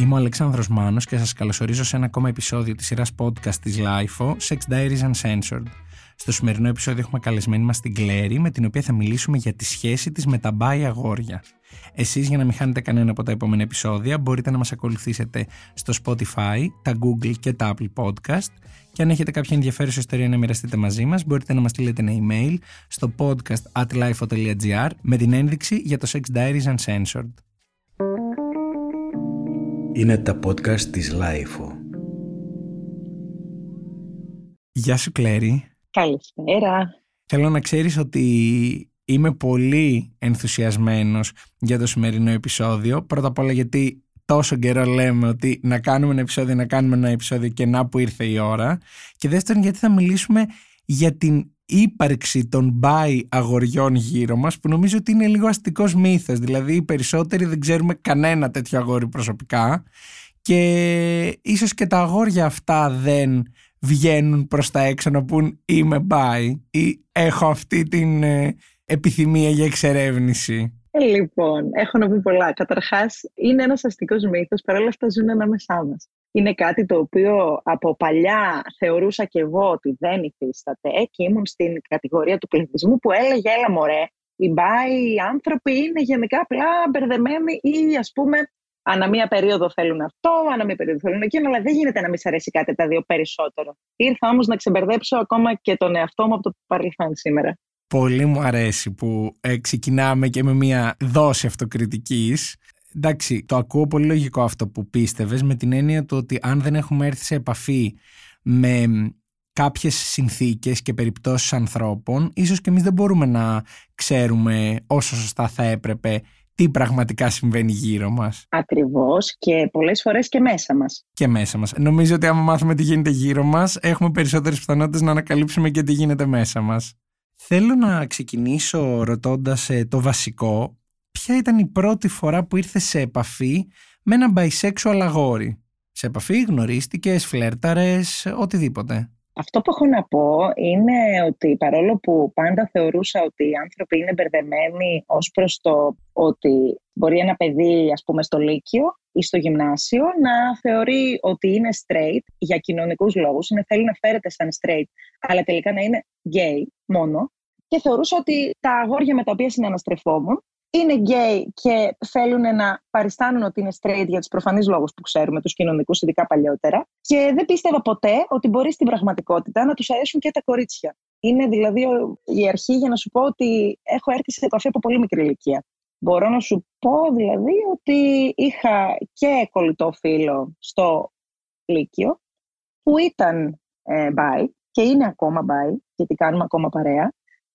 Είμαι ο Αλεξάνδρος Μάνος και σας καλωσορίζω σε ένα ακόμα επεισόδιο της σειράς podcast της LIFO, Sex Diaries Uncensored. Στο σημερινό επεισόδιο έχουμε καλεσμένη μας την Κλέρι, με την οποία θα μιλήσουμε για τη σχέση της με τα μπάι αγόρια. Εσείς για να μην χάνετε κανένα από τα επόμενα επεισόδια μπορείτε να μας ακολουθήσετε στο Spotify, τα Google και τα Apple Podcast και αν έχετε κάποια ενδιαφέρουσα ιστορία να μοιραστείτε μαζί μας μπορείτε να μας στείλετε ένα email στο podcast at lifeo.gr με την ένδειξη για το Sex Diaries Uncensored. Είναι τα podcast της Lifeo. Γεια σου Κλέρι. Καλησπέρα. Θέλω να ξέρεις ότι είμαι πολύ ενθουσιασμένος για το σημερινό επεισόδιο. Πρώτα απ' όλα γιατί τόσο καιρό λέμε ότι να κάνουμε ένα επεισόδιο, να κάνουμε ένα επεισόδιο και να που ήρθε η ώρα. Και δεύτερον γιατί θα μιλήσουμε για την ύπαρξη των μπάι αγοριών γύρω μας που νομίζω ότι είναι λίγο αστικός μύθος. Δηλαδή οι περισσότεροι δεν ξέρουμε κανένα τέτοιο αγόρι προσωπικά και ίσως και τα αγόρια αυτά δεν βγαίνουν προς τα έξω να πούν είμαι μπάι ή έχω αυτή την ε, επιθυμία για εξερεύνηση. Ε, λοιπόν, έχω να πω πολλά. Καταρχάς, είναι ένας αστικός μύθος, παρόλα αυτά ζουν ανάμεσά μας. Είναι κάτι το οποίο από παλιά θεωρούσα και εγώ ότι δεν υφίσταται και ήμουν στην κατηγορία του πληθυσμού που έλεγε, έλα μωρέ, οι μπάι οι άνθρωποι είναι γενικά απλά μπερδεμένοι ή ας πούμε ανά μία περίοδο θέλουν αυτό, ανά μία περίοδο θέλουν εκείνο, αλλά δεν γίνεται να μην σ' αρέσει κάτι τα δύο περισσότερο. Ήρθα όμως να ξεμπερδέψω ακόμα και τον εαυτό μου από το παρελθόν σήμερα. Πολύ μου αρέσει που ε, ξεκινάμε και με μια δόση αυτοκριτικής. Εντάξει, το ακούω πολύ λογικό αυτό που πίστευες με την έννοια του ότι αν δεν έχουμε έρθει σε επαφή με κάποιες συνθήκες και περιπτώσεις ανθρώπων, ίσως και εμείς δεν μπορούμε να ξέρουμε όσο σωστά θα έπρεπε τι πραγματικά συμβαίνει γύρω μας. Ακριβώς και πολλές φορές και μέσα μας. Και μέσα μας. Νομίζω ότι άμα μάθουμε τι γίνεται γύρω μας, έχουμε περισσότερες πιθανότητες να ανακαλύψουμε και τι γίνεται μέσα μας. Θέλω να ξεκινήσω ρωτώντας ε, το βασικό. Ποια ήταν η πρώτη φορά που ήρθε σε επαφή με ένα bisexual αγόρι; Σε επαφή γνωρίστηκες, φλέρταρες, οτιδήποτε. Αυτό που έχω να πω είναι ότι παρόλο που πάντα θεωρούσα ότι οι άνθρωποι είναι μπερδεμένοι ως προς το ότι μπορεί ένα παιδί ας πούμε στο Λύκειο ή στο γυμνάσιο να θεωρεί ότι είναι straight για κοινωνικούς λόγους, είναι θέλει να φέρεται σαν straight, αλλά τελικά να είναι gay μόνο. Και θεωρούσα ότι τα αγόρια με τα οποία συναναστρεφόμουν είναι γκέι και θέλουν να παριστάνουν ότι είναι straight για τους προφανείς λόγους που ξέρουμε, τους κοινωνικούς, ειδικά παλιότερα. Και δεν πίστευα ποτέ ότι μπορείς στην πραγματικότητα να τους αρέσουν και τα κορίτσια. Είναι δηλαδή η αρχή για να σου πω ότι έχω έρθει σε επαφή από πολύ μικρή ηλικία. Μπορώ να σου πω δηλαδή ότι είχα και κολλητό φίλο στο Λύκειο που ήταν ε, και είναι ακόμα μπάι, γιατί κάνουμε ακόμα παρέα.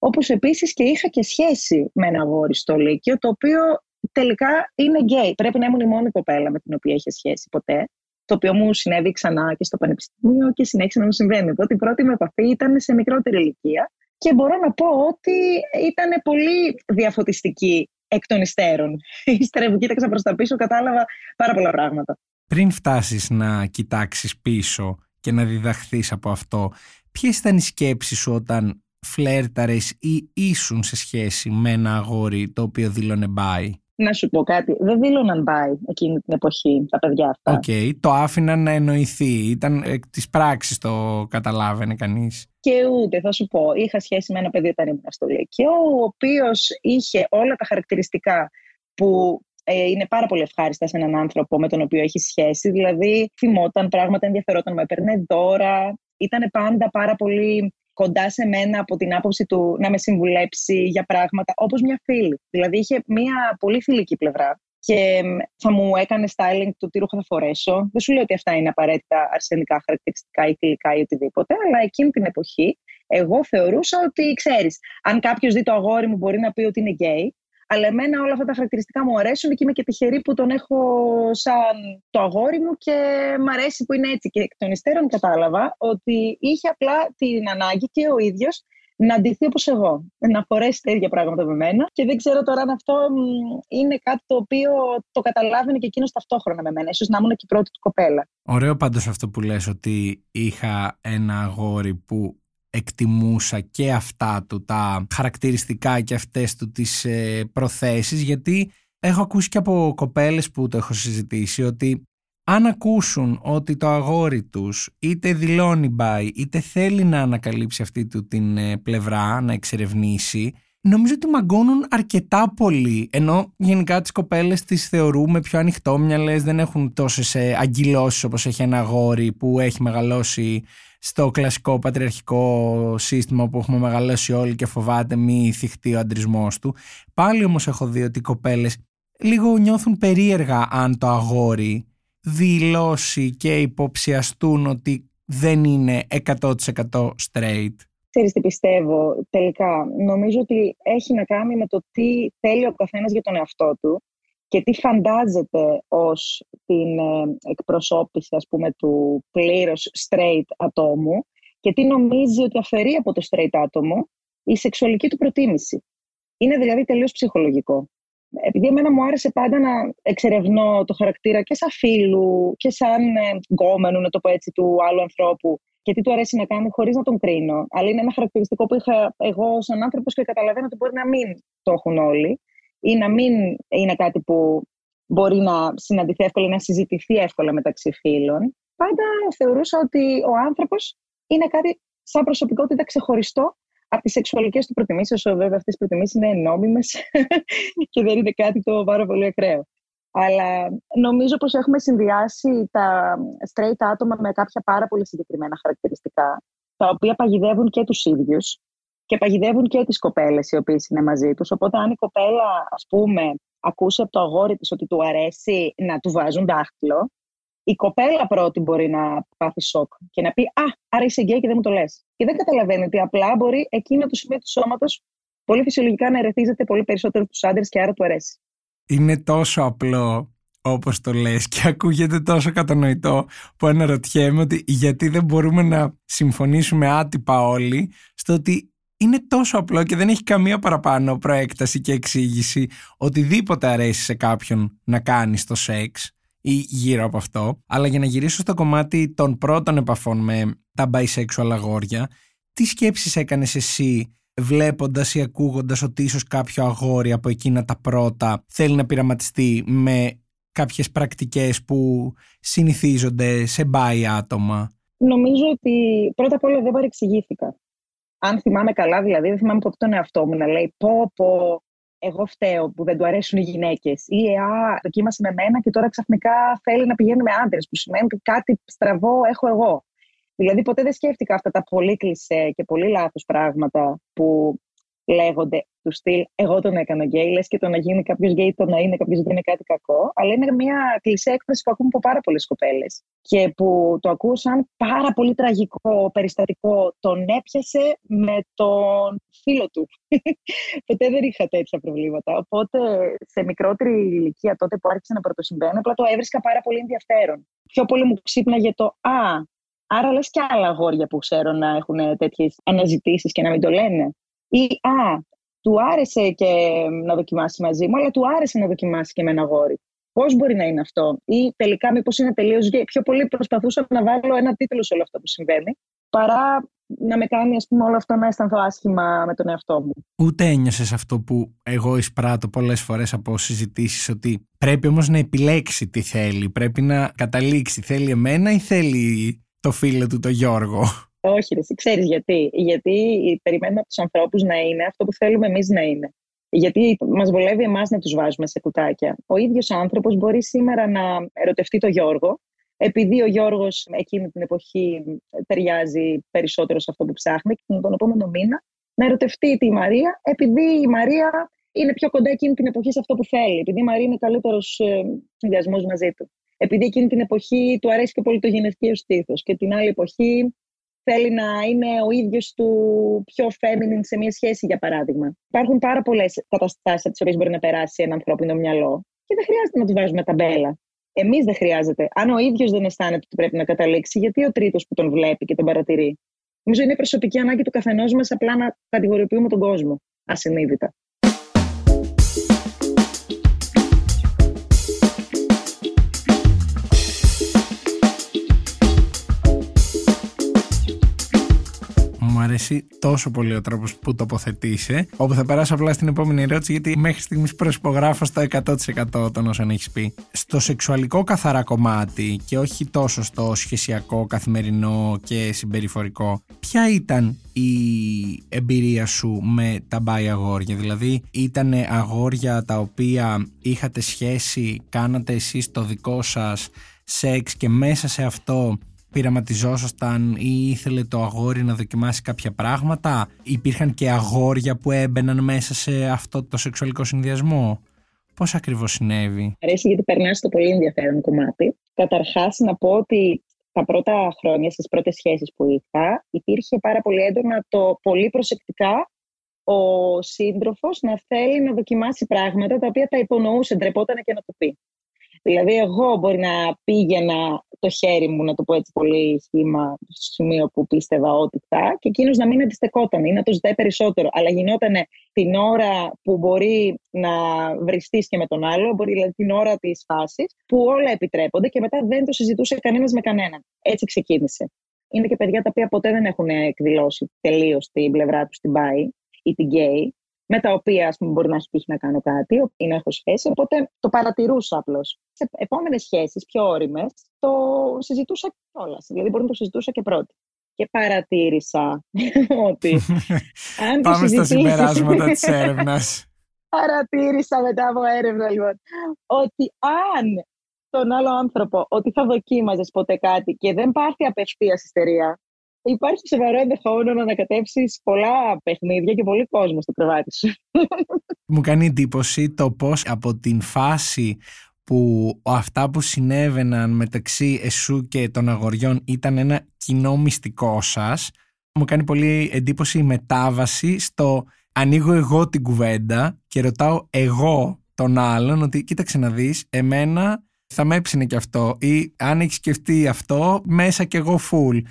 Όπως επίσης και είχα και σχέση με ένα αγόρι στο Λύκειο, το οποίο τελικά είναι γκέι. Πρέπει να ήμουν η μόνη κοπέλα με την οποία είχε σχέση ποτέ. Το οποίο μου συνέβη ξανά και στο πανεπιστήμιο και συνέχισε να μου συμβαίνει. Οπότε η πρώτη μου επαφή ήταν σε μικρότερη ηλικία. Και μπορώ να πω ότι ήταν πολύ διαφωτιστική εκ των υστέρων. Ύστερα που κοίταξα προς τα πίσω, κατάλαβα πάρα πολλά πράγματα. Πριν φτάσεις να κοιτάξεις πίσω και να διδαχθείς από αυτό, ποιες ήταν οι σκέψεις σου όταν φλέρταρες ή ήσουν σε σχέση με ένα αγόρι το οποίο δήλωνε bi; Να σου πω κάτι. Δεν δήλωναν bi εκείνη την εποχή τα παιδιά αυτά. OK. Okay. Το άφηναν να εννοηθεί. Ήταν εκ της πράξης το καταλάβαινε κανείς; Και ούτε, θα σου πω. Είχα σχέση με ένα παιδί όταν ήμουν στο Λύκειο, ο οποίος είχε όλα τα χαρακτηριστικά που ε, είναι πάρα πολύ ευχάριστα σε έναν άνθρωπο με τον οποίο έχει σχέση. Δηλαδή, θυμόταν πράγματα, ενδιαφερόταν, με έπαιρνε δώρα. Ήταν πάντα πάρα πολύ κοντά σε μένα από την άποψη του να με συμβουλέψει για πράγματα, όπως μια φίλη. Δηλαδή είχε μια πολύ φιλική πλευρά και θα μου έκανε styling του τι ρούχα θα φορέσω. Δεν σου λέω ότι αυτά είναι απαραίτητα αρσενικά χαρακτηριστικά ή φιλικά ή οτιδήποτε, αλλά εκείνη την εποχή εγώ θεωρούσα ότι, ξέρεις, αν κάποιος δει το αγόρι μου μπορεί να πει ότι είναι γκέι, αλλά εμένα όλα αυτά τα χαρακτηριστικά μου αρέσουν και είμαι και τυχερή που τον έχω σαν το αγόρι μου και μ' αρέσει που είναι έτσι. Και εκ των υστέρων κατάλαβα ότι είχε απλά την ανάγκη και ο ίδιος να αντιθεί όπως εγώ. Να φορέσει τα ίδια πράγματα με μένα. Και δεν ξέρω τώρα αν αυτό είναι κάτι το οποίο το καταλάβαινε και εκείνος ταυτόχρονα με μένα. σω να ήμουν και η πρώτη του κοπέλα. Ωραίο πάντως αυτό που λες ότι είχα ένα αγόρι που εκτιμούσα και αυτά του τα χαρακτηριστικά και αυτές του τις ε, προθέσεις γιατί έχω ακούσει και από κοπέλες που το έχω συζητήσει ότι αν ακούσουν ότι το αγόρι τους είτε δηλώνει by είτε θέλει να ανακαλύψει αυτή του την ε, πλευρά, να εξερευνήσει, νομίζω ότι μαγκώνουν αρκετά πολύ. Ενώ γενικά τις κοπέλες τις θεωρούμε πιο ανοιχτόμυαλες, δεν έχουν τόσες ε, αγκυλώσεις όπως έχει ένα αγόρι που έχει μεγαλώσει στο κλασικό πατριαρχικό σύστημα που έχουμε μεγαλώσει όλοι και φοβάται μη θυχτεί ο αντρισμός του. Πάλι όμως έχω δει ότι οι κοπέλες λίγο νιώθουν περίεργα αν το αγόρι δηλώσει και υποψιαστούν ότι δεν είναι 100% straight. Ξέρεις τι πιστεύω τελικά. Νομίζω ότι έχει να κάνει με το τι θέλει ο καθένας για τον εαυτό του και τι φαντάζεται ως την ε, εκπροσώπηση ας πούμε του πλήρως straight ατόμου και τι νομίζει ότι αφαιρεί από το straight άτομο η σεξουαλική του προτίμηση. Είναι δηλαδή τελείως ψυχολογικό επειδή εμένα μου άρεσε πάντα να εξερευνώ το χαρακτήρα και σαν φίλου και σαν ε, γκόμενου, να το πω έτσι, του άλλου ανθρώπου και τι του αρέσει να κάνει χωρίς να τον κρίνω. Αλλά είναι ένα χαρακτηριστικό που είχα εγώ σαν άνθρωπος και καταλαβαίνω ότι μπορεί να μην το έχουν όλοι ή να μην είναι κάτι που μπορεί να συναντηθεί εύκολα, να συζητηθεί εύκολα μεταξύ φίλων. Πάντα θεωρούσα ότι ο άνθρωπος είναι κάτι σαν προσωπικότητα ξεχωριστό από τις σεξουαλικές του προτιμήσεις, όσο βέβαια αυτές οι προτιμήσεις είναι νόμιμες και δεν είναι κάτι το πάρα πολύ ακραίο. Αλλά νομίζω πως έχουμε συνδυάσει τα straight άτομα με κάποια πάρα πολύ συγκεκριμένα χαρακτηριστικά, τα οποία παγιδεύουν και τους ίδιους και παγιδεύουν και τις κοπέλες οι οποίες είναι μαζί τους. Οπότε αν η κοπέλα, ας πούμε, ακούσει από το αγόρι της ότι του αρέσει να του βάζουν δάχτυλο, η κοπέλα πρώτη μπορεί να πάθει σοκ και να πει Α, άρα είσαι γκέι και δεν μου το λες. Και δεν καταλαβαίνει ότι απλά μπορεί εκείνο το σημείο του σώματος πολύ φυσιολογικά να ερεθίζεται πολύ περισσότερο του άντρες και άρα του αρέσει. Είναι τόσο απλό όπως το λες και ακούγεται τόσο κατανοητό που αναρωτιέμαι ότι γιατί δεν μπορούμε να συμφωνήσουμε άτυπα όλοι στο ότι είναι τόσο απλό και δεν έχει καμία παραπάνω προέκταση και εξήγηση οτιδήποτε αρέσει σε κάποιον να κάνει στο σεξ ή γύρω από αυτό. Αλλά για να γυρίσω στο κομμάτι των πρώτων επαφών με τα bisexual αγόρια, τι σκέψεις έκανες εσύ βλέποντας ή ακούγοντας ότι ίσως κάποιο αγόρι από εκείνα τα πρώτα θέλει να πειραματιστεί με κάποιες πρακτικές που συνηθίζονται σε μπάι άτομα; Νομίζω ότι πρώτα απ' όλα δεν παρεξηγήθηκα. Αν θυμάμαι καλά, δηλαδή, δεν θυμάμαι ποτέ τον εαυτό μου να λέει πω πω εγώ φταίω που δεν του αρέσουν οι γυναίκες. Ή α, δοκίμασε με μένα και τώρα ξαφνικά θέλει να πηγαίνει με άντρες, που σημαίνει ότι κάτι στραβό έχω εγώ. Δηλαδή, ποτέ δεν σκέφτηκα αυτά τα πολύ κλισέ και πολύ λάθος πράγματα που λέγονται του στυλ εγώ τον έκανα γκέι, λες και το να γίνει κάποιος γκέι το να είναι κάποιος δεν είναι κάτι κακό, αλλά είναι μια κλισέ έκφραση που ακούμε από πάρα πολλές κοπέλες και που το ακούω σαν πάρα πολύ τραγικό περιστατικό. Τον έπιασε με τον φίλο του. Ποτέ δεν είχα τέτοια προβλήματα. Οπότε σε μικρότερη ηλικία, τότε που άρχισε να πρωτοσυμβαίνει, απλά το έβρισκα πάρα πολύ ενδιαφέρον. Πιο πολύ μου ξύπναγε το Α, άρα λες και άλλα αγόρια που ξέρω να έχουν τέτοιες αναζητήσεις και να μην το λένε. Ή Α, του άρεσε και να δοκιμάσει μαζί μου, αλλά του άρεσε να δοκιμάσει και με ένα γόρι. Πώς μπορεί να είναι αυτό, ή τελικά μήπως είναι τελείως γκέι. Πιο πολύ προσπαθούσα να βάλω ένα τίτλο σε όλο αυτό που συμβαίνει, παρά να με κάνει ας πούμε, όλο αυτό να αισθανθώ άσχημα με τον εαυτό μου. Ούτε ένιωσες αυτό που εγώ εισπράττω πολλές φορές από συζητήσεις, ότι πρέπει όμως να επιλέξει τι θέλει. Πρέπει να καταλήξει. Θέλει εμένα ή θέλει το φίλο του, το Γιώργο; Όχι, εσύ ξέρεις γιατί. Γιατί περιμένουμε από τους ανθρώπους να είναι αυτό που θέλουμε εμείς να είναι. Γιατί μας βολεύει εμάς να τους βάζουμε σε κουτάκια. Ο ίδιος άνθρωπος μπορεί σήμερα να ερωτευτεί τον Γιώργο, επειδή ο Γιώργος εκείνη την εποχή ταιριάζει περισσότερο σε αυτό που ψάχνει και τον επόμενο μήνα να ερωτευτεί τη Μαρία, επειδή η Μαρία είναι πιο κοντά εκείνη την εποχή σε αυτό που θέλει, επειδή η Μαρία είναι καλύτερος ε, συνδυασμός μαζί του. Επειδή εκείνη την εποχή του αρέσει και πολύ το γυναικείο στήθος και την άλλη εποχή θέλει να είναι ο ίδιος του πιο feminine σε μια σχέση, για παράδειγμα. Υπάρχουν πάρα πολλές καταστάσεις από τις οποίες μπορεί να περάσει ένα ανθρώπινο μυαλό και δεν χρειάζεται να τους βάζουμε ταμπέλα. Εμείς δεν χρειάζεται. Αν ο ίδιος δεν αισθάνεται ότι πρέπει να καταλήξει, γιατί ο τρίτος που τον βλέπει και τον παρατηρεί. Νομίζω είναι προσωπική ανάγκη του καθενός μας απλά να κατηγοριοποιούμε τον κόσμο ασυνείδητα. Αρέσει τόσο πολύ ο τρόπος που τοποθετείσαι. Όπου θα περάσω απλά στην επόμενη ερώτηση, γιατί μέχρι στιγμής προσυπογράφω στο 100% των όσων έχεις πει. Στο σεξουαλικό καθαρά κομμάτι και όχι τόσο στο σχεσιακό, καθημερινό και συμπεριφορικό, ποια ήταν η εμπειρία σου με τα μπάι αγόρια; Δηλαδή, ήταν αγόρια τα οποία είχατε σχέση, κάνατε εσείς το δικό σας σεξ και μέσα σε αυτό πειραματιζόσασταν ή ήθελε το αγόρι να δοκιμάσει κάποια πράγματα; Υπήρχαν και αγόρια που έμπαιναν μέσα σε αυτό το σεξουαλικό συνδυασμό; Πώς ακριβώς συνέβη; Αρέσει γιατί περνάει στο πολύ ενδιαφέρον κομμάτι. Καταρχάς να πω ότι τα πρώτα χρόνια, στις πρώτες σχέσεις που είχα, υπήρχε πάρα πολύ έντονα το πολύ προσεκτικά ο σύντροφος να θέλει να δοκιμάσει πράγματα τα οποία τα υπονοούσε, ντρεπόταν και να το πει. Δηλαδή, εγώ μπορεί να πήγαινα το χέρι μου, να το πω έτσι πολύ σχήμα, στο σημείο που πίστευα ότι θα, και εκείνος να μην αντιστεκόταν ή να το ζητάει περισσότερο. Αλλά γινόταν την ώρα που μπορεί να βριστείς και με τον άλλο, μπορεί δηλαδή την ώρα της φάσης, που όλα επιτρέπονται και μετά δεν το συζητούσε κανένας με κανέναν. Έτσι ξεκίνησε. Είναι και παιδιά τα οποία ποτέ δεν έχουν εκδηλώσει τελείως την πλευρά τους στην πάει ή την γκέι με τα οποία ας πούμε, μπορεί να έχει τύχει να κάνω κάτι ή να έχω σχέση. Οπότε το παρατηρούσα απλώς. Σε επόμενες σχέσεις, πιο όριμες, το συζητούσα κιόλας. Δηλαδή, μπορεί να το συζητούσα και πρώτη. Και παρατήρησα ότι. αν Πάμε στα συμπεράσματα της έρευνας. παρατήρησα μετά από έρευνα, λοιπόν, ότι αν τον άλλο άνθρωπο ότι θα δοκίμαζες ποτέ κάτι και δεν πάρθει απευθείας ιστερία, υπάρχει σοβαρό ενδεχόμενο να ανακατέψει πολλά παιχνίδια και πολύ κόσμο στο κρεβάτι σου. Μου κάνει εντύπωση το πώς από την φάση που αυτά που συνέβαιναν μεταξύ εσού και των αγοριών ήταν ένα κοινό μυστικό σας μου κάνει πολύ εντύπωση η μετάβαση στο ανοίγω εγώ την κουβέντα και ρωτάω εγώ τον άλλον ότι κοίταξε να δεις εμένα θα με έψινε και αυτό ή αν έχεις σκεφτεί αυτό μέσα και εγώ full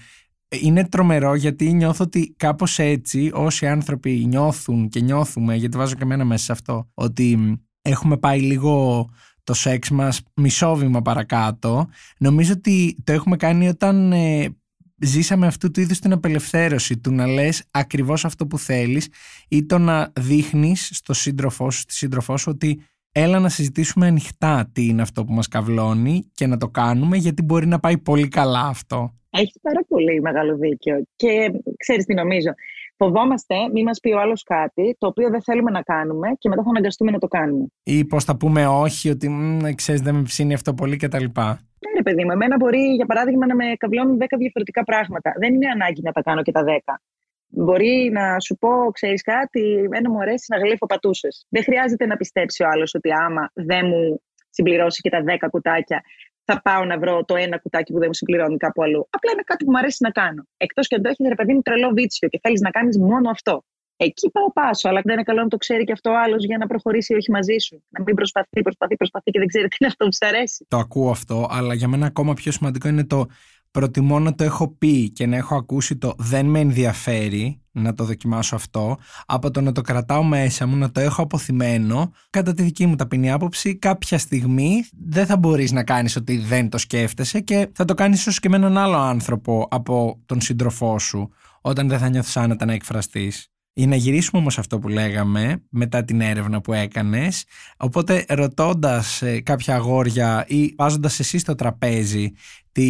είναι τρομερό γιατί νιώθω ότι κάπως έτσι όσοι άνθρωποι νιώθουν και νιώθουμε, γιατί βάζω και εμένα μέσα σε αυτό, ότι έχουμε πάει λίγο το σεξ μας μισό βήμα παρακάτω. Νομίζω ότι το έχουμε κάνει όταν ε, ζήσαμε αυτού του είδους την απελευθέρωση του να λες ακριβώς αυτό που θέλεις ή το να δείχνεις στο σύντροφό σου, στη σύντροφό σου ότι έλα να συζητήσουμε ανοιχτά τι είναι αυτό που μας καυλώνει και να το κάνουμε γιατί μπορεί να πάει πολύ καλά αυτό. Έχει πάρα πολύ μεγάλο δίκιο. Και ξέρεις τι νομίζω. Φοβόμαστε μη μας πει ο άλλος κάτι το οποίο δεν θέλουμε να κάνουμε και μετά θα αναγκαστούμε να το κάνουμε. Ή πώς θα πούμε όχι, ότι ξέρεις, δεν με ψήνει αυτό πολύ κτλ. Ναι, ρε παιδί μου, εμένα μπορεί για παράδειγμα να με καβλώνουν 10 διαφορετικά πράγματα. Δεν είναι ανάγκη να τα κάνω και τα 10. Μπορεί να σου πω, ξέρεις κάτι, εμένα μου αρέσει να γλύφω πατούσες. Δεν χρειάζεται να πιστέψει ο άλλος ότι άμα δεν μου συμπληρώσει και τα 10 κουτάκια, θα πάω να βρω το ένα κουτάκι που δεν μου συμπληρώνει κάπου αλλού. Απλά είναι κάτι που μου αρέσει να κάνω. Εκτός και αν το έχεις ρε παιδί μου τρελό βίτσιο και θέλεις να κάνεις μόνο αυτό. Εκεί πάω πάσο, αλλά δεν είναι καλό να το ξέρει και αυτό ο άλλος για να προχωρήσει όχι μαζί σου. Να μην προσπαθεί, προσπαθεί, προσπαθεί και δεν ξέρει τι είναι αυτό που σου αρέσει. Το ακούω αυτό, αλλά για μένα ακόμα πιο σημαντικό είναι το προτιμώ να το έχω πει και να έχω ακούσει το δεν με ενδιαφέρει να το δοκιμάσω αυτό από το να το κρατάω μέσα μου, να το έχω αποθυμένο κατά τη δική μου ταπεινή άποψη κάποια στιγμή δεν θα μπορείς να κάνεις ότι δεν το σκέφτεσαι και θα το κάνεις ίσως και με έναν άλλο άνθρωπο από τον σύντροφό σου όταν δεν θα νιώθεις άνετα να εκφραστείς. Για να γυρίσουμε όμως αυτό που λέγαμε μετά την έρευνα που έκανες. Οπότε ρωτώντας ε, κάποια αγόρια ή βάζοντας εσύ στο τραπέζι τη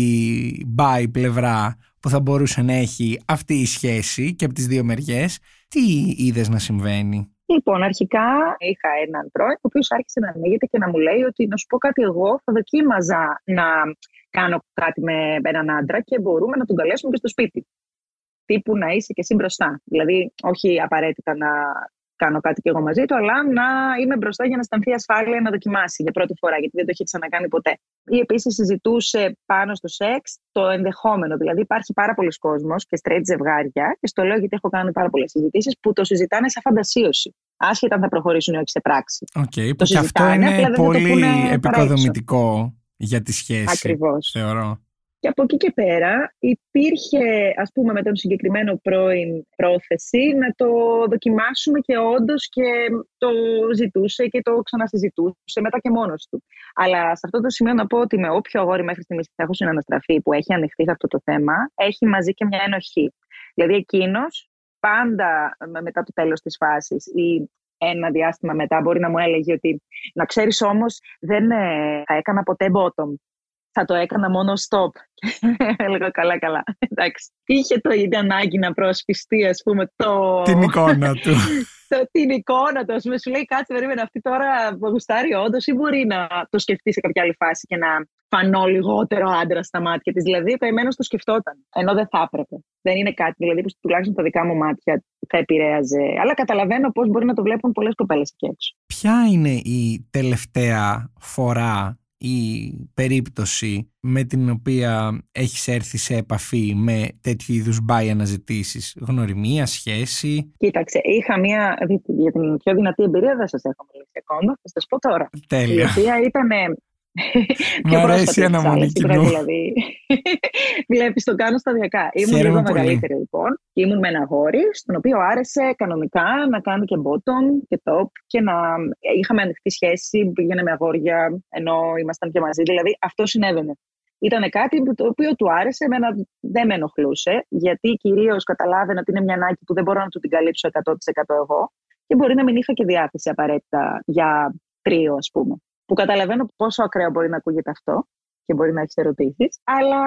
μπάι πλευρά που θα μπορούσε να έχει αυτή η σχέση και από τις δύο μεριές τι είδες να συμβαίνει; Λοιπόν, αρχικά είχα έναν πρώην, ο οποίος άρχισε να ανοίγεται και να μου λέει ότι να σου πω κάτι εγώ, θα δοκίμαζα να κάνω κάτι με έναν άντρα και μπορούμε να τον καλέσουμε και στο σπίτι τύπου να είσαι και εσύ μπροστά. Δηλαδή, όχι απαραίτητα να κάνω κάτι και εγώ μαζί του, αλλά να είμαι μπροστά για να αισθανθεί ασφάλεια να δοκιμάσει για πρώτη φορά, γιατί δεν το έχει ξανακάνει ποτέ. Ή επίσης συζητούσε πάνω στο σεξ το ενδεχόμενο. Δηλαδή, υπάρχει πάρα πολλοί κόσμος και straight ζευγάρια, και στο λέω γιατί έχω κάνει πάρα πολλές συζητήσεις, που το συζητάνε σαν φαντασίωση. Άσχετα αν θα προχωρήσουν ή όχι σε πράξη. Okay, το και αυτό είναι πολύ επικοδομητικό για τη σχέση. Ακριβώς. Θεωρώ. Και από εκεί και πέρα υπήρχε, ας πούμε, με τον συγκεκριμένο πρώην πρόθεση να το δοκιμάσουμε και όντως και το ζητούσε και το ξανασυζητούσε μετά και μόνος του. Αλλά σε αυτό το σημείο να πω ότι με όποιο αγόρι μέχρι στιγμής θα έχω συναναστραφεί που έχει ανοιχτεί σε αυτό το θέμα, έχει μαζί και μια ενοχή. Δηλαδή εκείνος πάντα μετά το τέλος της φάσης ή ένα διάστημα μετά μπορεί να μου έλεγε ότι να ξέρεις όμως δεν ε, θα έκανα ποτέ bottom. Θα το έκανα μόνο stop. Έλεγα καλά καλά. Εντάξει. Είχε το ίδιο ανάγκη να προσπιστεί ας πούμε το... Την εικόνα του. το, την εικόνα του. Με σου λέει κάτσε περίμενε αυτή τώρα που γουστάρει όντως ή μπορεί να το σκεφτεί σε κάποια άλλη φάση και να φανώ λιγότερο άντρα στα μάτια της. Δηλαδή, περιμένω το σκεφτόταν. Ενώ δεν θα έπρεπε. Δεν είναι κάτι δηλαδή που τουλάχιστον τα δικά μου μάτια θα επηρέαζε. Αλλά καταλαβαίνω πώς μπορεί να το βλέπουν πολλές κοπέλες εκεί έξω. Ποια είναι η τελευταία φορά η περίπτωση με την οποία έχεις έρθει σε επαφή με τέτοιου είδους μπάι αναζητήσεις, γνωριμία, σχέση. Κοίταξε, είχα μια. Για την πιο δυνατή εμπειρία δεν σας έχω μιλήσει ακόμα. Θα σας πω τώρα. Τέλεια. Η οποία ήταν Μ' αρέσει η αναμονή κοινού. Δηλαδή, Βλέπεις, το κάνω σταδιακά. Ήμουν λίγο μεγαλύτερη λοιπόν. Ήμουν με ένα αγόρι, στον οποίο άρεσε κανονικά να κάνει και bottom και top και να είχαμε ανοιχτή σχέση, πήγαινε με αγόρια ενώ ήμασταν και μαζί. Δηλαδή αυτό συνέβαινε. Ήταν κάτι το οποίο του άρεσε, εμένα δεν με ενοχλούσε, γιατί κυρίως καταλάβαινα ότι είναι μια ανάγκη που δεν μπορώ να του την καλύψω 100% εγώ και μπορεί να μην είχα και διάθεση απαραίτητα για τρίο, ας πούμε που καταλαβαίνω πόσο ακραίο μπορεί να ακούγεται αυτό και μπορεί να έχεις ερωτήσεις. Αλλά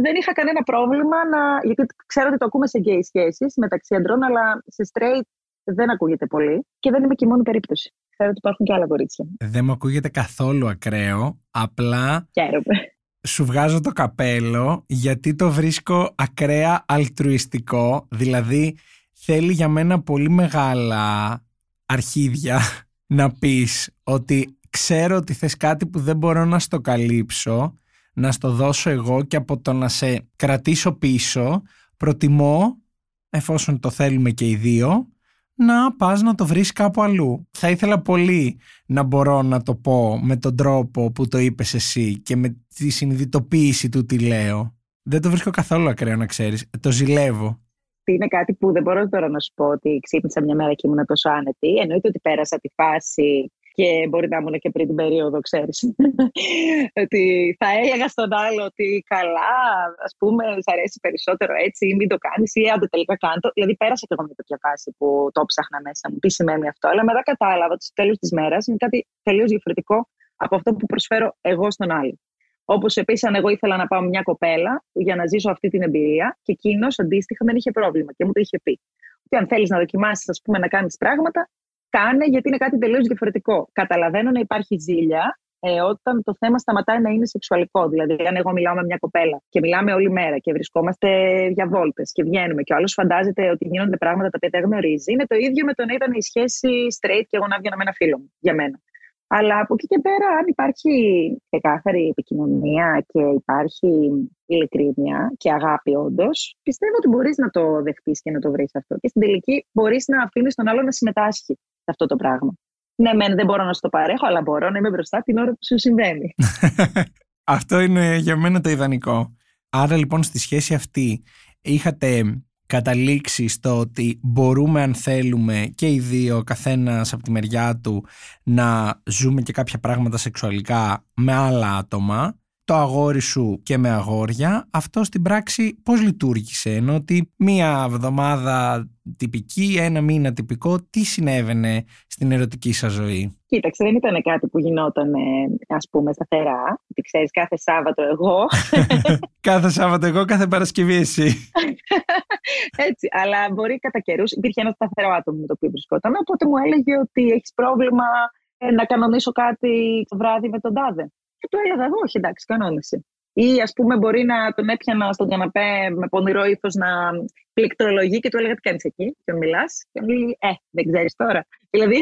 δεν είχα κανένα πρόβλημα να. Γιατί ξέρω ότι το ακούμε σε γκέι σχέσεις μεταξύ αντρών, αλλά σε straight δεν ακούγεται πολύ. Και δεν είμαι και η μόνη περίπτωση. Ξέρω ότι υπάρχουν και άλλα κορίτσια. Δεν μου ακούγεται καθόλου ακραίο. Απλά. Χαίρομαι. Σου βγάζω το καπέλο γιατί το βρίσκω ακραία αλτρουιστικό. Δηλαδή θέλει για μένα πολύ μεγάλα αρχίδια να πεις ότι ξέρω ότι θες κάτι που δεν μπορώ να στο καλύψω, να στο δώσω εγώ και από το να σε κρατήσω πίσω, προτιμώ, εφόσον το θέλουμε και οι δύο, να πας να το βρεις κάπου αλλού. Θα ήθελα πολύ να μπορώ να το πω με τον τρόπο που το είπες εσύ και με τη συνειδητοποίηση του τι λέω. Δεν το βρίσκω καθόλου ακραίο να ξέρεις. Το ζηλεύω. Είναι κάτι που δεν μπορώ τώρα να σου πω ότι ξύπνησα μια μέρα και ήμουν τόσο άνετη. Εννοείται ότι πέρασα τη φάση και μπορεί να ήμουν και πριν την περίοδο, ξέρεις. ότι θα έλεγα στον άλλο ότι καλά, ας πούμε, σ' αρέσει περισσότερο έτσι ή μην το κάνεις ή άντε τελικά κάντο. Δηλαδή πέρασα και εγώ μια τέτοια φάση που το ψάχνα μέσα μου, τι σημαίνει αυτό. Αλλά μετά κατάλαβα ότι στο τέλος της μέρας είναι κάτι τελείως διαφορετικό από αυτό που προσφέρω εγώ στον άλλο. Όπως επίσης, αν εγώ ήθελα να πάω με μια κοπέλα για να ζήσω αυτή την εμπειρία και εκείνος αντίστοιχα δεν είχε πρόβλημα και μου το είχε πει. Ότι αν θέλεις να δοκιμάσεις, ας πούμε, να κάνεις πράγματα, κάνε γιατί είναι κάτι τελείω διαφορετικό. Καταλαβαίνω να υπάρχει ζήλια ε, όταν το θέμα σταματάει να είναι σεξουαλικό. Δηλαδή, αν εγώ μιλάω με μια κοπέλα και μιλάμε όλη μέρα και βρισκόμαστε για βόλτες και βγαίνουμε και ο άλλος φαντάζεται ότι γίνονται πράγματα τα οποία δεν γνωρίζει, είναι το ίδιο με το να ήταν η σχέση straight και εγώ να βγαίνω με ένα φίλο μου για μένα. Αλλά από εκεί και πέρα, αν υπάρχει ξεκάθαρη επικοινωνία και υπάρχει ειλικρίνεια και αγάπη, όντως, πιστεύω ότι μπορείς να το δεχτείς και να το βρεις αυτό. Και στην τελική, μπορείς να αφήνεις τον άλλο να συμμετάσχει σε αυτό το πράγμα. Ναι, μεν δεν μπορώ να σου το παρέχω, αλλά μπορώ να είμαι μπροστά την ώρα που σου συμβαίνει. αυτό είναι για μένα το ιδανικό. Άρα λοιπόν στη σχέση αυτή είχατε καταλήξει στο ότι μπορούμε αν θέλουμε και οι δύο καθένας από τη μεριά του να ζούμε και κάποια πράγματα σεξουαλικά με άλλα άτομα το αγόρι σου και με αγόρια, αυτό στην πράξη πώς λειτουργήσε, ενώ ότι μία εβδομάδα τυπική, ένα μήνα τυπικό, τι συνέβαινε στην ερωτική σας ζωή; Κοίταξε, δεν ήταν κάτι που γινόταν, ας πούμε, σταθερά. Τι ξέρεις, κάθε Σάββατο εγώ. κάθε Σάββατο εγώ, κάθε Παρασκευή εσύ. Έτσι, αλλά μπορεί κατά καιρούς. Υπήρχε ένα σταθερό άτομο με το οποίο βρισκόταν, οπότε μου έλεγε ότι έχεις πρόβλημα ε, να κανονίσω κάτι το βράδυ με τον τάδε. Και του έλεγα εγώ, όχι εντάξει, κανόνισε. Ή ας πούμε, μπορεί να τον έπιανα στον καναπέ με πονηρό ύφος να πληκτρολογεί και του έλεγα τι κάνεις εκεί, και μιλάς. Και μου λέει, Ε, δεν ξέρεις τώρα. Δηλαδή,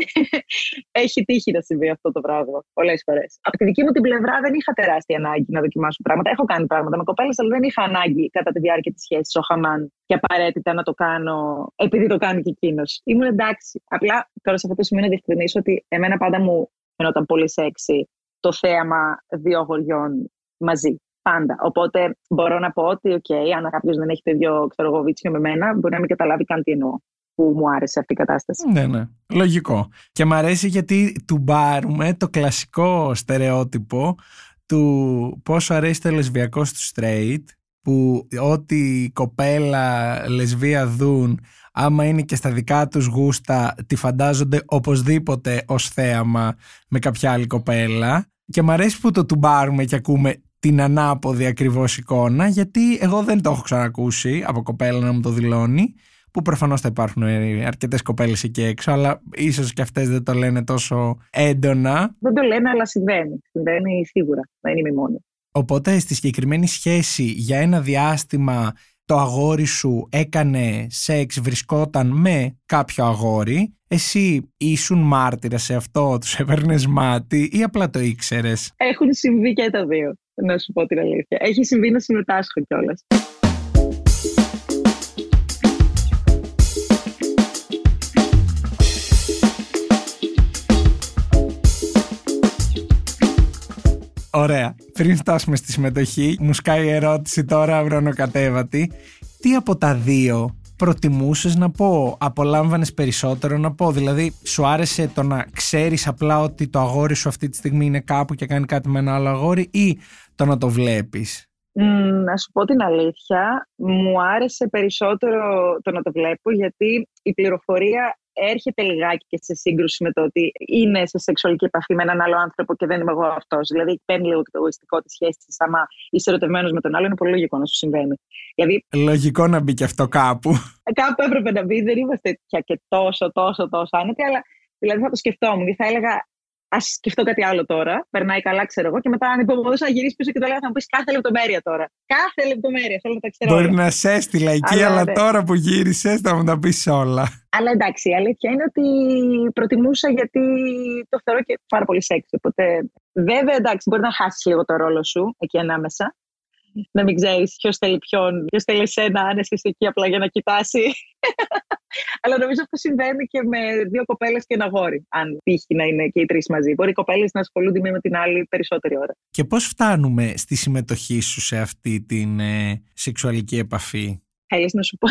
έχει τύχει να συμβεί αυτό το πράγμα πολλές φορές. Από τη δική μου την πλευρά δεν είχα τεράστια ανάγκη να δοκιμάσω πράγματα. Έχω κάνει πράγματα με κοπέλες, αλλά δεν είχα ανάγκη κατά τη διάρκεια της σχέσης ο Χαμάν και απαραίτητα να το κάνω επειδή το κάνει και εκείνος. Ήμουν εντάξει. Απλά τώρα σε αυτό το σημείο να διευκρινίσω ότι εμένα πάντα μου φαινόταν πολύ σεξy το θέαμα δύο αγοριών μαζί. Πάντα. Οπότε μπορώ να πω ότι, OK, αν κάποιος δεν έχει το ίδιο ξέρω βίτσιο με μένα, μπορεί να μην καταλάβει καν τι εννοώ που μου άρεσε αυτή η κατάσταση. Ναι, ναι. Λογικό. Και μου αρέσει γιατί του μπάρουμε το κλασικό στερεότυπο του πόσο αρέσει το λεσβιακό του straight που ό,τι κοπέλα λεσβία δουν άμα είναι και στα δικά τους γούστα, τη φαντάζονται οπωσδήποτε ως θέαμα με κάποια άλλη κοπέλα. Και μ' αρέσει που το τουμπάρουμε και ακούμε την ανάποδη ακριβώς εικόνα, γιατί εγώ δεν το έχω ξανακούσει από κοπέλα να μου το δηλώνει που προφανώς θα υπάρχουν αρκετές κοπέλες εκεί έξω, αλλά ίσως και αυτές δεν το λένε τόσο έντονα. Δεν το λένε, αλλά συμβαίνει. Συμβαίνει σίγουρα. Δεν είμαι μόνη. Οπότε στη συγκεκριμένη σχέση για ένα διάστημα το αγόρι σου έκανε σεξ, βρισκόταν με κάποιο αγόρι, εσύ ήσουν μάρτυρα σε αυτό, τους έπαιρνες μάτι ή απλά το ήξερες; Έχουν συμβεί και τα δύο, να σου πω την αλήθεια. Έχει συμβεί να συμμετάσχω κιόλας. Ωραία. Πριν φτάσουμε στη συμμετοχή, μου σκάει η ερώτηση τώρα βρονοκατέβατη. Τι από τα δύο προτιμούσες να πω, απολάμβανες περισσότερο να πω, δηλαδή σου άρεσε το να ξέρεις απλά ότι το αγόρι σου αυτή τη στιγμή είναι κάπου και κάνει κάτι με ένα άλλο αγόρι ή το να το βλέπεις; να σου πω την αλήθεια, μου άρεσε περισσότερο το να το βλέπω γιατί η πληροφορία έρχεται λιγάκι και σε σύγκρουση με το ότι είναι σε σεξουαλική επαφή με έναν άλλο άνθρωπο και δεν είμαι εγώ αυτός. Δηλαδή, παίρνει λίγο το εγωιστικό της σχέσης τη. Άμα είσαι ερωτευμένος με τον άλλο, είναι πολύ λογικό να σου συμβαίνει. Δηλαδή, λογικό να μπει και αυτό κάπου. Ε, κάπου έπρεπε να μπει. Δεν είμαστε πια και τόσο, τόσο, τόσο άνετοι, αλλά δηλαδή θα το σκεφτόμουν. Θα έλεγα, ας σκεφτώ κάτι άλλο τώρα. Περνάει καλά, ξέρω εγώ, και μετά ανυπομονώ να γυρίσεις πίσω και το λέω θα μου πεις κάθε λεπτομέρεια τώρα. Κάθε λεπτομέρεια. Θέλω να τα ξέρω. Μπορεί να σε έστειλα εκεί, αλλά, αλλά τώρα που γύρισες θα μου τα πεις όλα. Αλλά εντάξει, η αλήθεια είναι ότι προτιμούσα γιατί το θεωρώ και πάρα πολύ σεξ. Οπότε, βέβαια, εντάξει, μπορεί να χάσεις λίγο το ρόλο σου εκεί ανάμεσα να μην ξέρεις ποιος θέλει ποιον, ποιος θέλει εσένα, αν είσαι εκεί απλά για να κοιτάσει. Αλλά νομίζω αυτό συμβαίνει και με δύο κοπέλες και ένα γόρι. Αν τύχει να είναι και οι τρεις μαζί. Μπορεί οι κοπέλες να ασχολούνται μία με την άλλη περισσότερη ώρα. Και πώς φτάνουμε στη συμμετοχή σου σε αυτή την ε, σεξουαλική επαφή; Θέλεις να σου πω;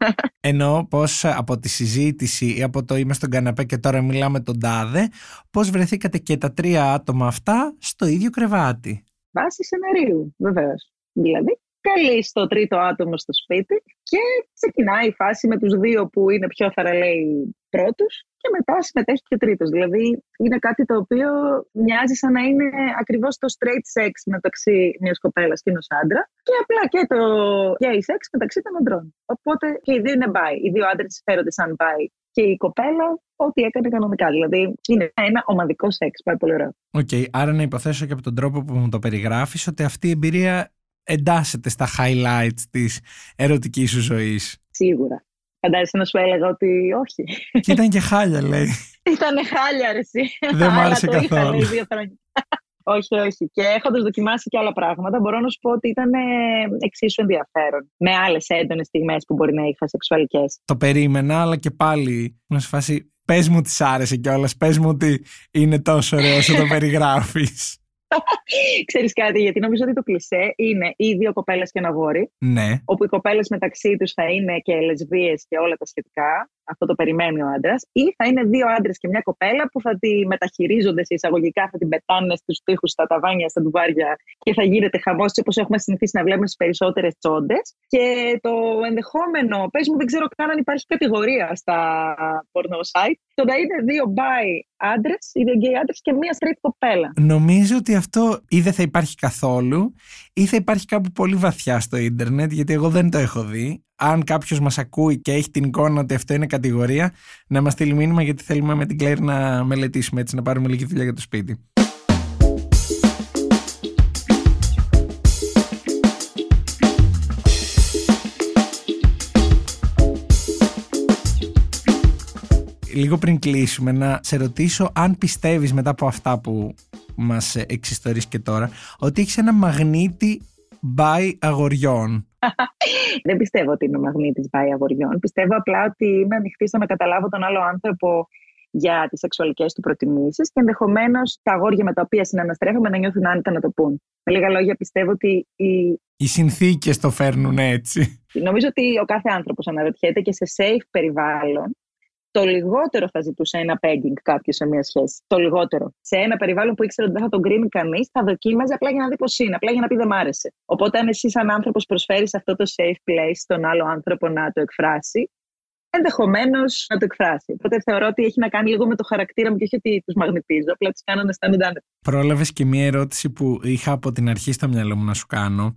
Ενώ πώς από τη συζήτηση ή από το είμαι στον καναπέ και τώρα μιλάμε τον τάδε, πώς βρεθήκατε και τα τρία άτομα αυτά στο ίδιο κρεβάτι; Βάσει σεναρίου, βεβαίως. Δηλαδή, καλεί το τρίτο άτομο στο σπίτι και ξεκινάει η φάση με τους δύο που είναι πιο θαραλέοι πρώτους και μετά συμμετέχει και ο τρίτος. Δηλαδή, είναι κάτι το οποίο μοιάζει σαν να είναι ακριβώς το straight sex μεταξύ μιας κοπέλας και ενός άντρα και απλά και το gay sex μεταξύ των αντρών. Οπότε και οι δύο είναι bi. Οι δύο άντρες φέρονται σαν bi και η κοπέλα ό,τι έκανε κανονικά. Δηλαδή είναι ένα ομαδικό σεξ. Πάει πολύ ωραίο. OK, okay, άρα να υποθέσω και από τον τρόπο που μου το περιγράφεις ότι αυτή η εμπειρία εντάσσεται στα highlights της ερωτικής σου ζωής; Σίγουρα. Φαντάζεσαι να σου έλεγα ότι όχι. Και ήταν και χάλια, λέει. Ήταν χάλια, αρεσί. Δεν μου άρεσε καθόλου. όχι, όχι. Και έχοντας δοκιμάσει και άλλα πράγματα, μπορώ να σου πω ότι ήταν εξίσου ενδιαφέρον. Με άλλες έντονες στιγμές που μπορεί να είχα σεξουαλικές. Το περίμενα, αλλά και πάλι να σου φάσει. Πες μου τι άρεσε κιόλας. Πες μου ότι είναι τόσο ωραίο όσο το περιγράφεις. Ξέρεις κάτι, γιατί νομίζω ότι το κλισέ είναι ή δύο κοπέλες και ένα γόρι. Ναι. Όπου οι κοπέλες μεταξύ τους θα είναι και λεσβείε και όλα τα σχετικά. Αυτό το περιμένει ο άντρας. Ή θα είναι δύο άντρες και μια κοπέλα που θα τη μεταχειρίζονται σε εισαγωγικά, θα την πετάνε στους τοίχους, στα ταβάνια, στα ντουβάρια και θα γίνεται χαμός όπως έχουμε συνηθίσει να βλέπουμε στις περισσότερες τσόντες. Και το ενδεχόμενο, πες μου, δεν ξέρω καν αν υπάρχει κατηγορία στα porno site, το να είναι δύο bi άντρες, ή δύο gay άντρες και μία straight κοπέλα. Νομίζω ότι αυτό ή δεν θα υπάρχει καθόλου ή θα υπάρχει κάπου πολύ βαθιά στο ίντερνετ γιατί εγώ δεν το έχω δει. Αν κάποιος μας ακούει και έχει την εικόνα ότι αυτό είναι κατηγορία, να μας στείλει μήνυμα γιατί θέλουμε με την Κλέρ να μελετήσουμε έτσι, να πάρουμε λίγη δουλειά για το σπίτι. λίγο πριν κλείσουμε να σε ρωτήσω αν πιστεύεις μετά από αυτά που μας εξιστορείς και τώρα ότι έχεις ένα μαγνήτη by αγοριών. Δεν πιστεύω ότι είμαι μαγνήτης by αγοριών. Πιστεύω απλά ότι είμαι ανοιχτή στο να καταλάβω τον άλλο άνθρωπο για τις σεξουαλικές του προτιμήσεις και ενδεχομένως τα αγόρια με τα οποία συναναστρέφομαι να νιώθουν άνετα να το πούν. Με λίγα λόγια πιστεύω ότι οι... Οι συνθήκες το φέρνουν έτσι. Νομίζω ότι ο κάθε άνθρωπος αναρωτιέται και σε safe περιβάλλον το λιγότερο θα ζητούσε ένα pegging κάποιος σε μια σχέση. Το λιγότερο. Σε ένα περιβάλλον που ήξερε ότι δεν θα τον κρίνει κανείς, θα δοκίμαζε απλά για να δει πώς είναι, απλά για να πει δεν μ' άρεσε. Οπότε, αν εσύ, σαν άνθρωπος, προσφέρεις αυτό το safe place στον άλλο άνθρωπο να το εκφράσει, ενδεχομένως να το εκφράσει. Οπότε θεωρώ ότι έχει να κάνει λίγο με το χαρακτήρα μου και όχι ότι τους μαγνητίζω, απλά τους κάνω να αισθάνονται άνετα. Πρόλαβες και μία ερώτηση που είχα από την αρχή στο μυαλό μου να σου κάνω.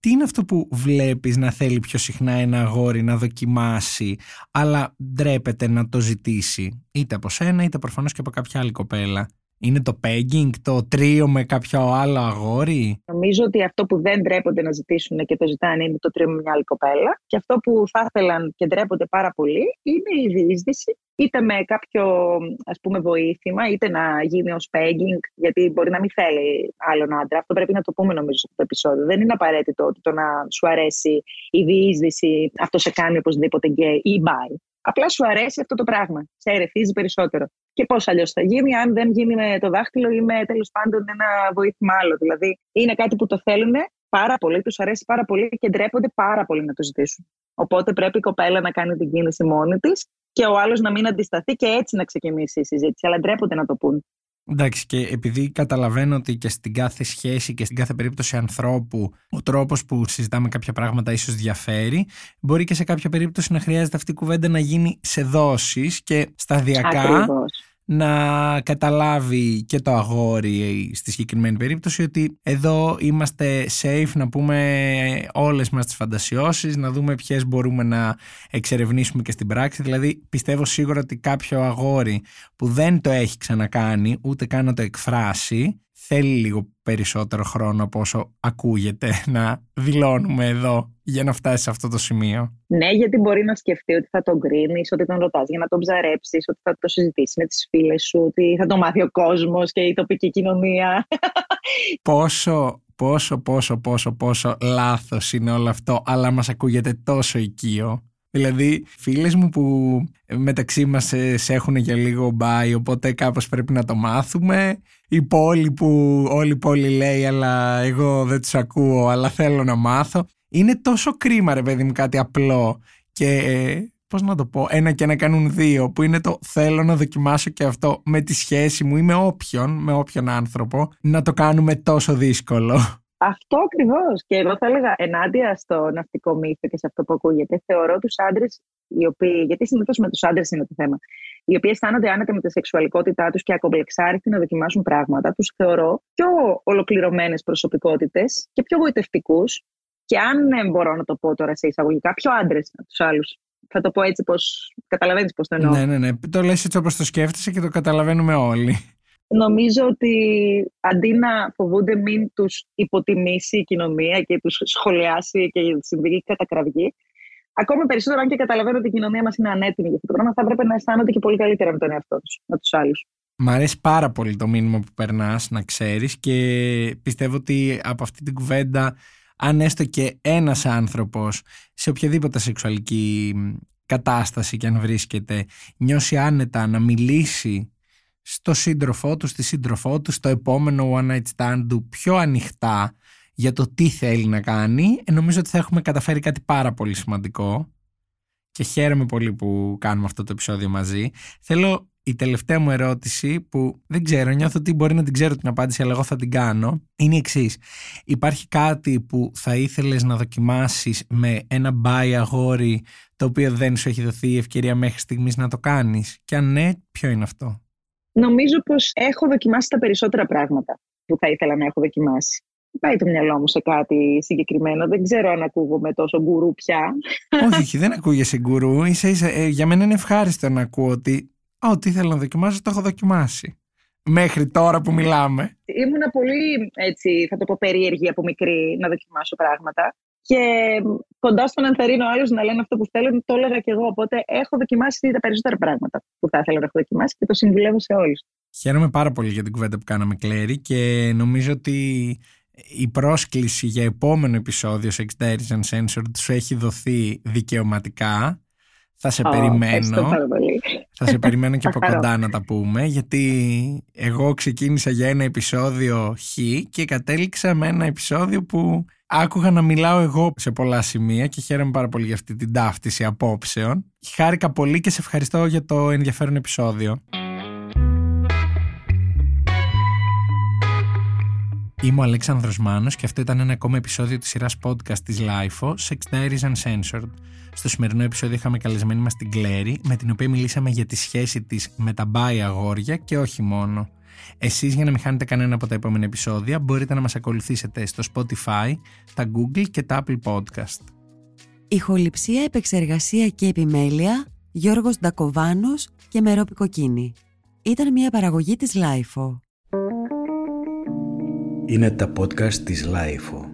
Τι είναι αυτό που βλέπεις να θέλει πιο συχνά ένα αγόρι να δοκιμάσει αλλά ντρέπεται να το ζητήσει είτε από σένα είτε προφανώς και από κάποια άλλη κοπέλα; Είναι το pegging, το τρίο με κάποιο άλλο αγόρι; Νομίζω ότι αυτό που δεν ντρέπονται να ζητήσουν και το ζητάνε είναι το τρίο με μια άλλη κοπέλα. Και αυτό που θα ήθελαν και ντρέπονται πάρα πολύ είναι η διείσδυση, είτε με κάποιο ας πούμε βοήθημα, είτε να γίνει ως pegging, γιατί μπορεί να μην θέλει άλλον άντρα. Αυτό πρέπει να το πούμε νομίζω σε αυτό το επεισόδιο. Δεν είναι απαραίτητο ότι το να σου αρέσει η διείσδυση, αυτό σε κάνει οπωσδήποτε γκέι ή bi. Απλά σου αρέσει αυτό το πράγμα. Σε ερεθίζει περισσότερο. Και πώς αλλιώς θα γίνει, αν δεν γίνει με το δάχτυλο ή με τέλος πάντων ένα βοήθημα άλλο. Δηλαδή, είναι κάτι που το θέλουν πάρα πολύ, τους αρέσει πάρα πολύ και ντρέπονται πάρα πολύ να το ζητήσουν. Οπότε πρέπει η κοπέλα να κάνει την κίνηση μόνη της και ο άλλος να μην αντισταθεί και έτσι να ξεκινήσει η συζήτηση. Αλλά ντρέπονται να το πούν. Εντάξει και επειδή καταλαβαίνω ότι και στην κάθε σχέση και στην κάθε περίπτωση ανθρώπου ο τρόπος που συζητάμε κάποια πράγματα ίσως διαφέρει μπορεί και σε κάποια περίπτωση να χρειάζεται αυτή η κουβέντα να γίνει σε δόσεις και σταδιακά Ακριβώς να καταλάβει και το αγόρι στη συγκεκριμένη περίπτωση ότι εδώ είμαστε safe να πούμε όλες μας τις φαντασιώσεις, να δούμε ποιες μπορούμε να εξερευνήσουμε και στην πράξη. Δηλαδή πιστεύω σίγουρα ότι κάποιο αγόρι που δεν το έχει ξανακάνει ούτε καν να το εκφράσει θέλει λίγο περισσότερο χρόνο από όσο ακούγεται να δηλώνουμε εδώ για να φτάσει σε αυτό το σημείο. Ναι, γιατί μπορεί να σκεφτεί ότι θα τον κρίνει, ότι τον ρωτάς για να τον ψαρέψεις, ότι θα το συζητήσεις με τις φίλες σου, ότι θα το μάθει ο κόσμος και η τοπική κοινωνία. Πόσο, πόσο, πόσο, πόσο, πόσο λάθος είναι όλο αυτό, αλλά μας ακούγεται τόσο οικείο. Δηλαδή, φίλες μου που μεταξύ μας σε έχουν για λίγο μπάι, οπότε κάπως πρέπει να το μάθουμε. Η πόλη που όλη η πόλη λέει, αλλά εγώ δεν τους ακούω, αλλά θέλω να μάθω. Είναι τόσο κρίμα, ρε παιδί μου, κάτι απλό. Και ε, πώς να το πω, ένα και ένα κάνουν δύο, που είναι το θέλω να δοκιμάσω και αυτό με τη σχέση μου ή με όποιον, με όποιον άνθρωπο, να το κάνουμε τόσο δύσκολο. Αυτό ακριβώς. Και εγώ θα έλεγα ενάντια στο ναυτικό μύθο και σε αυτό που ακούγεται. Θεωρώ τους άντρες, οι οποίοι, γιατί συνήθως με τους άντρες είναι το θέμα, οι οποίοι αισθάνονται άνετα με τη σεξουαλικότητά τους και ακομπλεξάριστοι να δοκιμάσουν πράγματα, τους θεωρώ πιο ολοκληρωμένες προσωπικότητες και πιο γοητευτικούς. Και αν μπορώ να το πω τώρα σε εισαγωγικά, πιο άντρες από τους άλλους. Θα το πω έτσι πώ. Καταλαβαίνεις πώ το εννοώ. Ναι, ναι, ναι. Το λες έτσι όπως το σκέφτεσαι και το καταλαβαίνουμε όλοι νομίζω ότι αντί να φοβούνται μην τους υποτιμήσει η κοινωνία και τους σχολιάσει και συμβεί κατακραυγή, ακόμα περισσότερο αν και καταλαβαίνω ότι η κοινωνία μας είναι ανέτοιμη για αυτό το πράγμα, θα έπρεπε να αισθάνονται και πολύ καλύτερα με τον εαυτό τους, με τους άλλους. Μ' αρέσει πάρα πολύ το μήνυμα που περνάς, να ξέρεις και πιστεύω ότι από αυτή την κουβέντα αν έστω και ένας άνθρωπος σε οποιαδήποτε σεξουαλική κατάσταση και αν βρίσκεται νιώσει άνετα να μιλήσει στο σύντροφό του, στη σύντροφό του, στο επόμενο one night stand του πιο ανοιχτά για το τι θέλει να κάνει, ε, νομίζω ότι θα έχουμε καταφέρει κάτι πάρα πολύ σημαντικό και χαίρομαι πολύ που κάνουμε αυτό το επεισόδιο μαζί. Θέλω η τελευταία μου ερώτηση που δεν ξέρω, νιώθω ότι μπορεί να την ξέρω την απάντηση, αλλά εγώ θα την κάνω, είναι η εξής. Υπάρχει κάτι που θα ήθελες να δοκιμάσεις με ένα μπάι αγόρι το οποίο δεν σου έχει δοθεί η ευκαιρία μέχρι στιγμής να το κάνεις; Και αν ναι, ποιο είναι αυτό; Νομίζω πως έχω δοκιμάσει τα περισσότερα πράγματα που θα ήθελα να έχω δοκιμάσει. Πάει το μυαλό μου σε κάτι συγκεκριμένο. Δεν ξέρω αν ακούγομαι τόσο γκουρού πια. Όχι, δεν ακούγεσαι γκουρού. Ίσα, ίσα, ε, για μένα είναι ευχάριστο να ακούω ότι ό,τι θέλω να δοκιμάσω το έχω δοκιμάσει. Μέχρι τώρα που μιλάμε. Ήμουνα πολύ, έτσι, θα το πω, περίεργη από μικρή να δοκιμάσω πράγματα. Και κοντά στο να ενθαρρύνω άλλους να λένε αυτό που θέλουν, το έλεγα και εγώ. Οπότε έχω δοκιμάσει τα περισσότερα πράγματα που θα ήθελα να έχω δοκιμάσει και το συμβουλεύω σε όλους. Χαίρομαι πάρα πολύ για την κουβέντα που κάναμε, Κλέρι, και νομίζω ότι η πρόσκληση για επόμενο επεισόδιο σε Exteriors Uncensored σου έχει δοθεί δικαιωματικά. Θα σε περιμένω. Θα σε περιμένω και από κοντά να τα πούμε, γιατί εγώ ξεκίνησα για ένα επεισόδιο Χ και κατέληξα με ένα επεισόδιο που άκουγα να μιλάω εγώ σε πολλά σημεία και χαίρομαι πάρα πολύ για αυτή την ταύτιση απόψεων. Χάρηκα πολύ και σε ευχαριστώ για το ενδιαφέρον επεισόδιο. Είμαι ο Αλέξανδρος Μάνος και αυτό ήταν ένα ακόμα επεισόδιο της σειράς podcast της LIFO, Sex Diaries Uncensored. Στο σημερινό επεισόδιο είχαμε καλεσμένη μας την Κλέρι, με την οποία μιλήσαμε για τη σχέση της με τα μπάι αγόρια και όχι μόνο. Εσείς για να μην χάνετε κανένα από τα επόμενα επεισόδια μπορείτε να μας ακολουθήσετε στο Spotify, τα Google και τα Apple Podcast. Ηχοληψία, επεξεργασία και επιμέλεια Γιώργος Ντακοβάνος και Μερόπη Κοκκίνη. Ήταν μια παραγωγή της LIFO. Είναι τα podcast της LIFO.